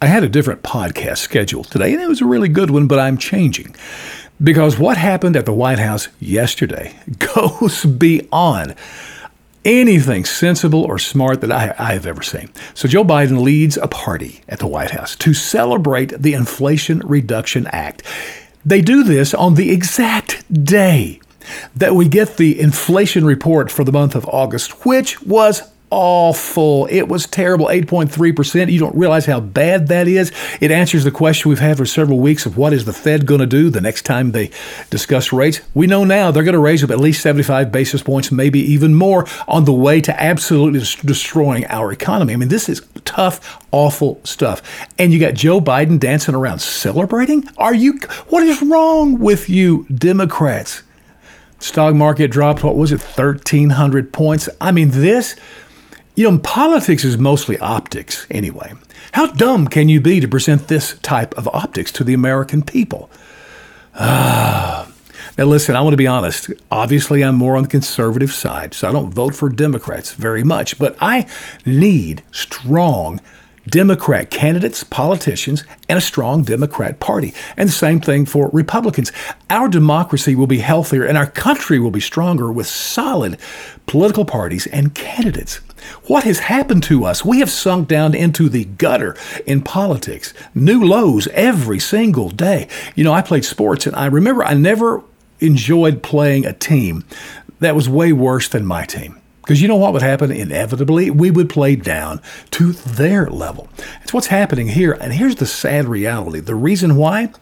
I had a different podcast scheduled today, and it was a really good one, but I'm changing. Because what happened at the White House yesterday goes beyond anything sensible or smart that I, I, have ever seen. So, Joe Biden leads a party at the White House to celebrate the Inflation Reduction Act. They do this on the exact day that we get the inflation report for the month of August, which was awful. It was terrible, 8.3%. You don't realize how bad that is. It answers the question we've had for several weeks of what is the Fed going to do the next time they discuss rates. We know now they're going to raise up at least 75 basis points, maybe even more, on the way to absolutely destroying our economy. I mean, this is tough, awful stuff. And you got Joe Biden dancing around celebrating? Are you, what is wrong with you, Democrats? Stock market dropped, what was it, 1,300 points? I mean, this you know, politics is mostly optics anyway. How dumb can you be to present this type of optics to the American people? Ah. Now, listen, I want to be honest. Obviously, I'm more on the conservative side, so I don't vote for Democrats very much, but I need strong Democrat candidates, politicians, and a strong Democrat Party. And the same thing for Republicans. Our democracy will be healthier and our country will be stronger with solid political parties and candidates. What has happened to us? We have sunk down into the gutter in politics, new lows every single day. You know, I played sports and I remember I never enjoyed playing a team that was way worse than my team. Because you know what would happen? Inevitably, we would play down to their level. It's what's happening here. And here's the sad reality the reason why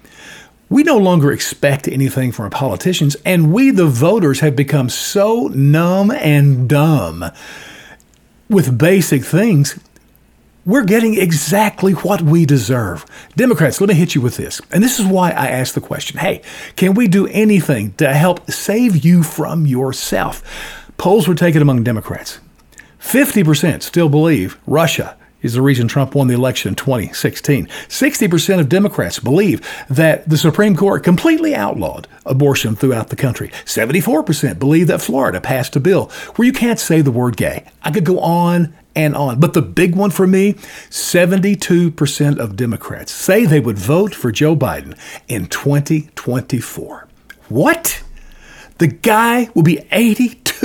we no longer expect anything from our politicians, and we, the voters, have become so numb and dumb with basic things. We're getting exactly what we deserve. Democrats, let me hit you with this. And this is why I asked the question hey, can we do anything to help save you from yourself? Polls were taken among Democrats. 50% still believe Russia is the reason Trump won the election in 2016. 60% of Democrats believe that the Supreme Court completely outlawed abortion throughout the country. 74% believe that Florida passed a bill where you can't say the word gay. I could go on and on. But the big one for me 72% of Democrats say they would vote for Joe Biden in 2024. What? The guy will be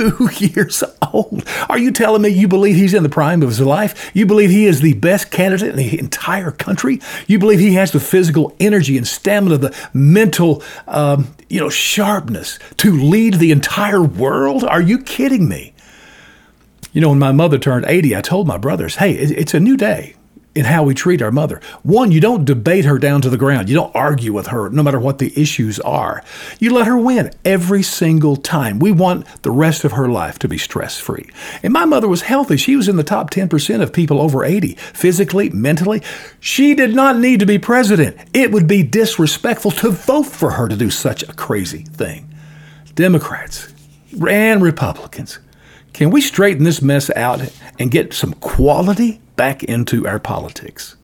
82 years old. Are you telling me you believe he's in the prime of his life? You believe he is the best candidate in the entire country? You believe he has the physical energy and stamina, the mental, um, you know, sharpness to lead the entire world? Are you kidding me? You know, when my mother turned 80, I told my brothers, hey, it's a new day in how we treat our mother. One, you don't debate her down to the ground. You don't argue with her, no matter what the issues are. You let her win every single time. We want the rest of her life to be stress free. And my mother was healthy. She was in the top 10% of people over 80, physically, mentally. She did not need to be president. It would be disrespectful to vote for her to do such a crazy thing. Democrats and Republicans, can we straighten this mess out and get some quality back into our politics.